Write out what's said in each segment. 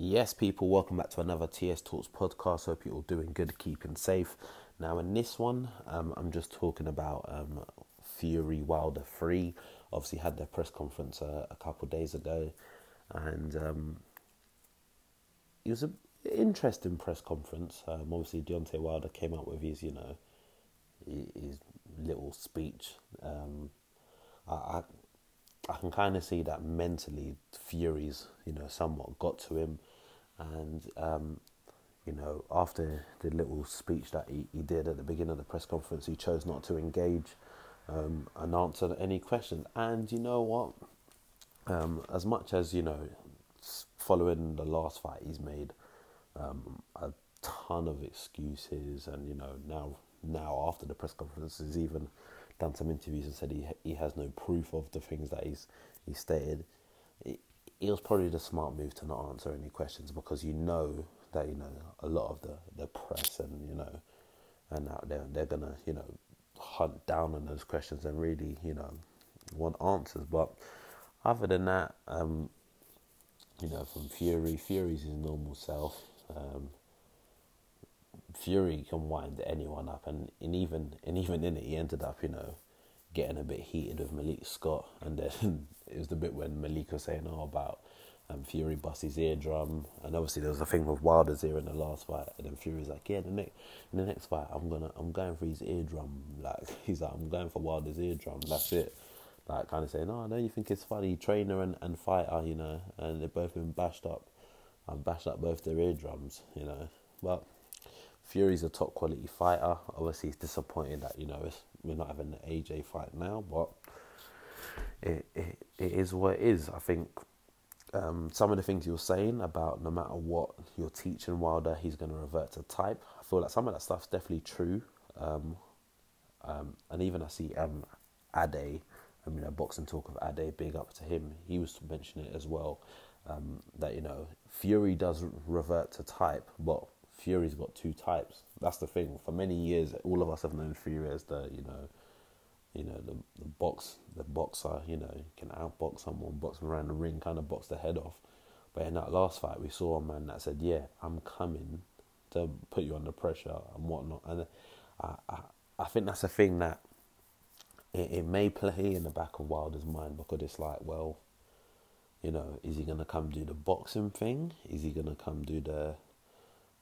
Yes, people, welcome back to another TS Talks podcast. Hope you're all doing good, keeping safe. Now, in this one, um, I'm just talking about um, Fury Wilder 3. Obviously, had their press conference uh, a couple days ago, and um, it was an interesting press conference. Um, obviously, Deontay Wilder came out with his, you know, his little speech. Um, I, I I can kind of see that mentally Fury's, you know, somewhat got to him. And, um, you know, after the little speech that he, he did at the beginning of the press conference, he chose not to engage um, and answer any questions. And you know what? Um, as much as, you know, following the last fight, he's made um, a ton of excuses. And, you know, now, now after the press conference, he's even done some interviews and said he he has no proof of the things that he's he stated. It, it was probably the smart move to not answer any questions because you know that you know a lot of the, the press and you know and out there they're gonna you know hunt down on those questions and really you know want answers. But other than that, um, you know, from Fury, Fury's his normal self. Um, Fury can wind anyone up, and, and even and even in it, he ended up, you know, getting a bit heated with Malik Scott, and then it was the bit when Malik was saying, "Oh, about um, Fury bust his eardrum," and obviously there was a thing with Wilder's ear in the last fight, and then Fury's like, "Yeah, the next in the next fight, I'm gonna I'm going for his eardrum." Like he's like, "I'm going for Wilder's eardrum." That's it. Like kind of saying, "Oh, don't you think it's funny, trainer and, and fighter, you know?" And they've both been bashed up. I've bashed up both their eardrums, you know, but Fury's a top quality fighter. Obviously, it's disappointing that you know we're not having the AJ fight now, but it it, it is what it is. I think um, some of the things you're saying about no matter what you're teaching Wilder, he's going to revert to type. I feel like some of that stuff's definitely true. Um, um, and even I see um, Ade, I mean, a boxing talk of Ade, big up to him. He was mentioning it as well. Um, that you know, Fury does revert to type, but Fury's got two types. That's the thing. For many years, all of us have known Fury as the you know, you know the the box the boxer. You know, can outbox someone, box around the ring, kind of box the head off. But in that last fight, we saw a man that said, "Yeah, I'm coming to put you under pressure and whatnot." And I I, I think that's a thing that it, it may play in the back of Wilder's mind because it's like, well, you know, is he gonna come do the boxing thing? Is he gonna come do the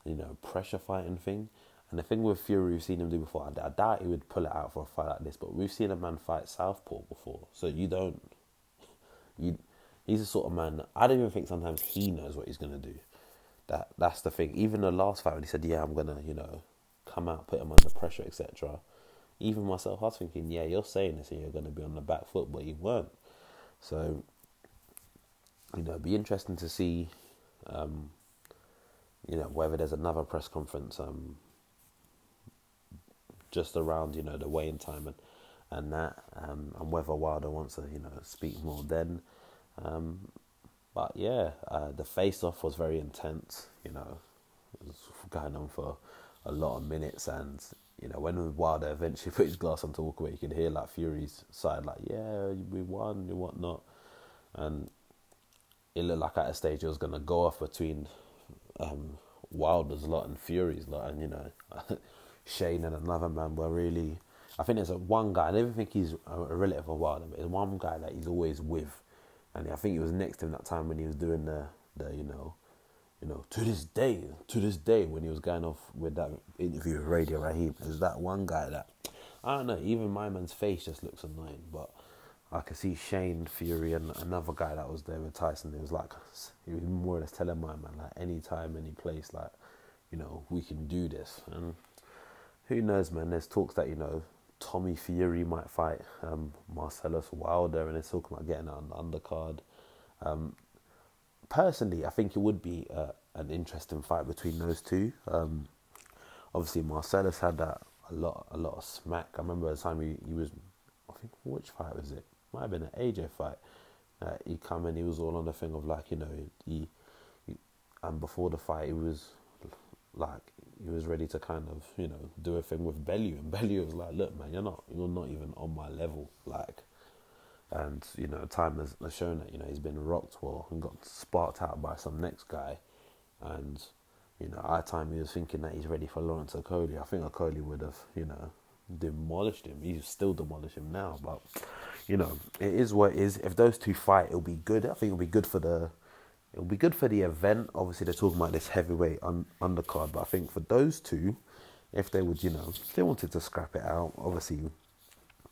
you know, pressure fighting thing. And the thing with Fury, we've seen him do before. I, I doubt he would pull it out for a fight like this, but we've seen a man fight Southpaw before. So you don't, you, he's the sort of man. I don't even think sometimes he knows what he's gonna do. That that's the thing. Even the last fight when he said, "Yeah, I'm gonna," you know, come out, put him under pressure, etc. Even myself, I was thinking, "Yeah, you're saying this, and you're gonna be on the back foot," but you weren't. So, you know, it'd be interesting to see um, you know, whether there's another press conference um, just around, you know, the weighing time and, and that, um, and whether Wilder wants to, you know, speak more then. Um, but yeah, uh, the face off was very intense, you know, it was going on for a lot of minutes. And, you know, when Wilder eventually put his glass on to walk away, you could hear like Fury's side, like, yeah, we won and whatnot. And it looked like at a stage it was going to go off between um, Wilder's lot and Fury's lot, and you know, Shane and another man were really. I think there's a one guy. I don't even think he's a relative of Wilder, but there's one guy that he's always with, and I think he was next to him that time when he was doing the the you know, you know, to this day, to this day when he was going off with that interview with Radio Raheem. There's that one guy that I don't know. Even my man's face just looks annoying, but I could see Shane Fury and another guy that was there with Tyson. It was like he was more or less telling my man like any time, any place, like you know we can do this. And who knows, man? There's talks that you know Tommy Fury might fight um, Marcellus Wilder, and they're talking about getting an undercard. Um, personally, I think it would be uh, an interesting fight between those two. Um, obviously, Marcellus had that a lot, a lot of smack. I remember the time he, he was, I think, which fight was it? Might have been an AJ fight. Uh, he come and he was all on the thing of like you know he, he, and before the fight he was like he was ready to kind of you know do a thing with Bellew and Bellew was like look man you're not you're not even on my level like and you know time has, shown that you know he's been rocked well and got sparked out by some next guy and you know, at time he was thinking that he's ready for Lawrence Okolie. I think Okolie would have, you know, demolished him. He's still demolishing him now, but you know, it is what it is. If those two fight, it'll be good. I think it'll be good for the, it'll be good for the event. Obviously, they're talking about this heavyweight un- undercard, but I think for those two, if they would, you know, if they wanted to scrap it out, obviously,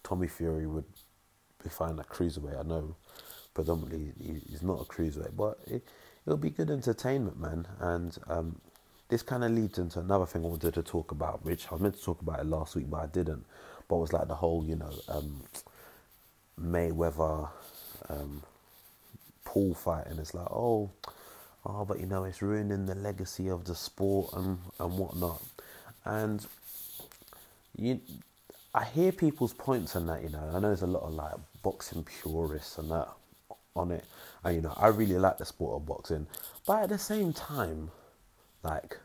Tommy Fury would be fine at cruiserweight. I know, predominantly he's not a cruiserweight, but it, it'll be good entertainment, man. And um, this kind of leads into another thing I wanted to talk about, which I was meant to talk about it last week, but I didn't. But it was like the whole, you know, um, Mayweather um, Paul fight, and it's like, oh, oh, but you know, it's ruining the legacy of the sport and and whatnot. And you, I hear people's points on that. You know, I know there's a lot of like boxing purists and that on it, and you know, I really like the sport of boxing, but at the same time, like,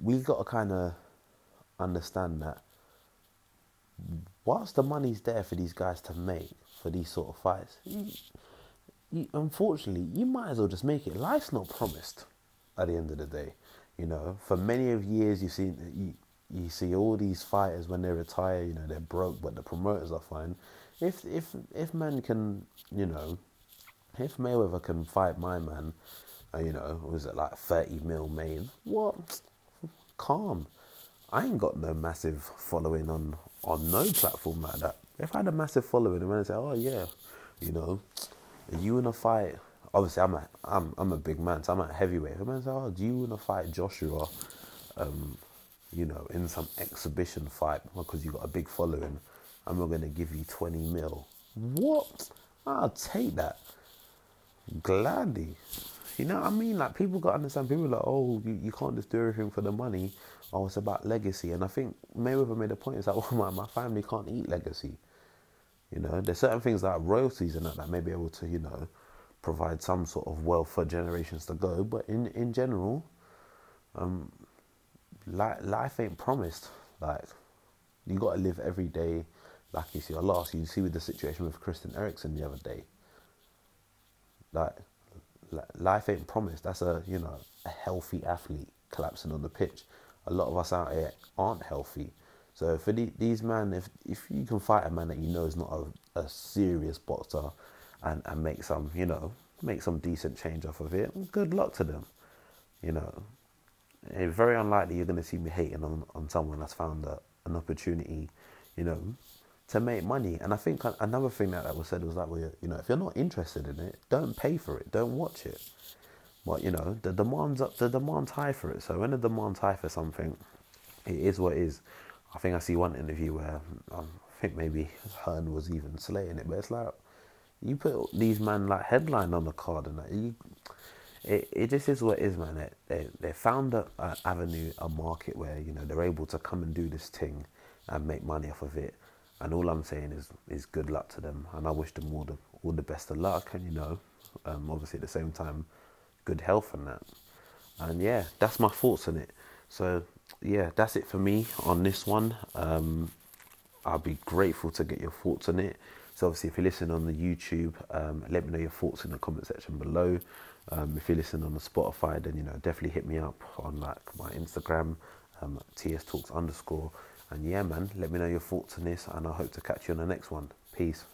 we got to kind of understand that whilst the money's there for these guys to make for these sort of fights, you, you, unfortunately, you might as well just make it. Life's not promised at the end of the day. You know, for many of years, you see you, you see all these fighters when they retire. You know, they're broke, but the promoters are fine. If if if man can, you know, if Mayweather can fight my man, uh, you know, was it like thirty mil main? What? Calm. I ain't got no massive following on on no platform like that. If I had a massive following, and I say, "Oh yeah, you know, you in a fight?" Obviously, I'm a I'm I'm a big man, so I'm a heavyweight. If a man say, "Oh, do you want to fight Joshua?" Um, you know, in some exhibition fight because you got a big following, I'm not gonna give you twenty mil. What? I'll take that gladly. You know what I mean? Like people got to understand. People like, oh, you, you can't just do everything for the money. Oh, it's about legacy. And I think Mayweather made a point. It's like, well, my, my family can't eat legacy. You know, there's certain things like royalties and that that may be able to, you know, provide some sort of wealth for generations to go. But in in general, um, life, life ain't promised. Like you got to live every day like it's your last. You see with the situation with Christian Eriksen the other day. Like life ain't promised. That's a you know a healthy athlete collapsing on the pitch. A lot of us out here aren't healthy. So for the, these men, if if you can fight a man that you know is not a, a serious boxer, and and make some you know make some decent change off of it, good luck to them. You know, it's very unlikely you're going to see me hating on on someone that's found a, an opportunity, you know, to make money. And I think another thing that, was said was that, you know, if you're not interested in it, don't pay for it, don't watch it. But you know, the demand's up, the demand's high for it. So when the demand's high for something, it is what it is. I think I see one interview where um, I think maybe Hearn was even slaying it, but it's like you put these men like headline on the card and that you. It, it just is what it is, man. They they, they found a, a avenue, a market where you know they're able to come and do this thing and make money off of it and all I'm saying is is good luck to them, and I wish them all the all the best of luck, and you know, um, obviously at the same time, good health and that. And yeah, that's my thoughts on it. So yeah, that's it for me on this one. Um, I'll be grateful to get your thoughts on it. So obviously, if you're listening on the YouTube, um, let me know your thoughts in the comment section below. Um, if you're listening on the Spotify, then you know definitely hit me up on like my Instagram, um, ts talks underscore. And yeah, man, let me know your thoughts on this, and I hope to catch you on the next one. Peace.